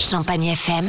Champagne FM.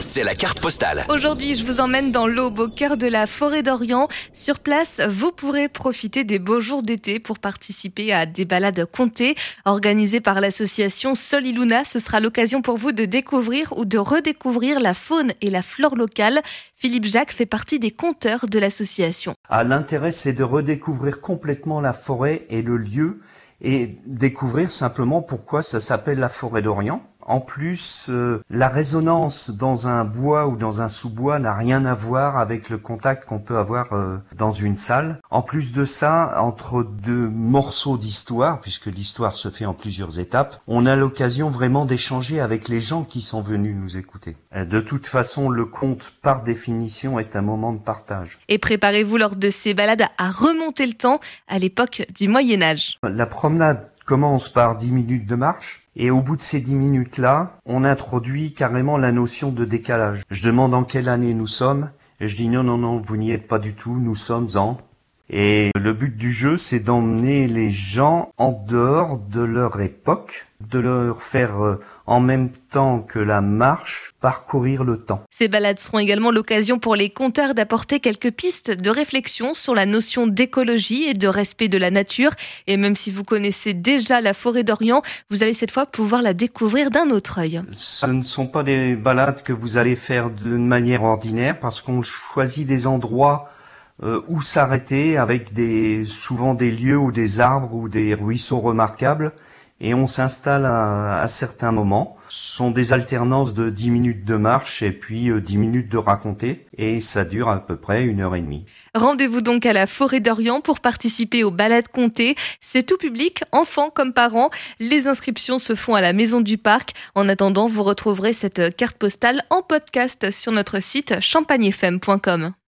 C'est la carte postale. Aujourd'hui, je vous emmène dans l'Aube, au cœur de la forêt d'Orient. Sur place, vous pourrez profiter des beaux jours d'été pour participer à des balades comptées organisées par l'association Soliluna. Ce sera l'occasion pour vous de découvrir ou de redécouvrir la faune et la flore locale. Philippe Jacques fait partie des compteurs de l'association. Ah, L'intérêt, c'est de redécouvrir complètement la forêt et le lieu et découvrir simplement pourquoi ça s'appelle la forêt d'Orient. En plus, euh, la résonance dans un bois ou dans un sous-bois n'a rien à voir avec le contact qu'on peut avoir euh, dans une salle. En plus de ça, entre deux morceaux d'histoire, puisque l'histoire se fait en plusieurs étapes, on a l'occasion vraiment d'échanger avec les gens qui sont venus nous écouter. Euh, De toute façon, le conte, par définition, est un moment de partage. Et préparez-vous lors de ces balades à remonter le temps à l'époque du Moyen Âge. La promenade commence par 10 minutes de marche et au bout de ces 10 minutes-là, on introduit carrément la notion de décalage. Je demande en quelle année nous sommes et je dis non, non, non, vous n'y êtes pas du tout, nous sommes en... Et le but du jeu, c'est d'emmener les gens en dehors de leur époque, de leur faire euh, en même temps que la marche parcourir le temps. Ces balades seront également l'occasion pour les conteurs d'apporter quelques pistes de réflexion sur la notion d'écologie et de respect de la nature. Et même si vous connaissez déjà la forêt d'Orient, vous allez cette fois pouvoir la découvrir d'un autre œil. Ce ne sont pas des balades que vous allez faire d'une manière ordinaire parce qu'on choisit des endroits euh, où s'arrêter avec des souvent des lieux ou des arbres ou des ruisseaux remarquables et on s'installe à, certains moments. Ce sont des alternances de 10 minutes de marche et puis euh, 10 minutes de raconter et ça dure à peu près une heure et demie. Rendez-vous donc à la forêt d'Orient pour participer aux balades comptées. C'est tout public, enfants comme parents. Les inscriptions se font à la maison du parc. En attendant, vous retrouverez cette carte postale en podcast sur notre site champagnefm.com.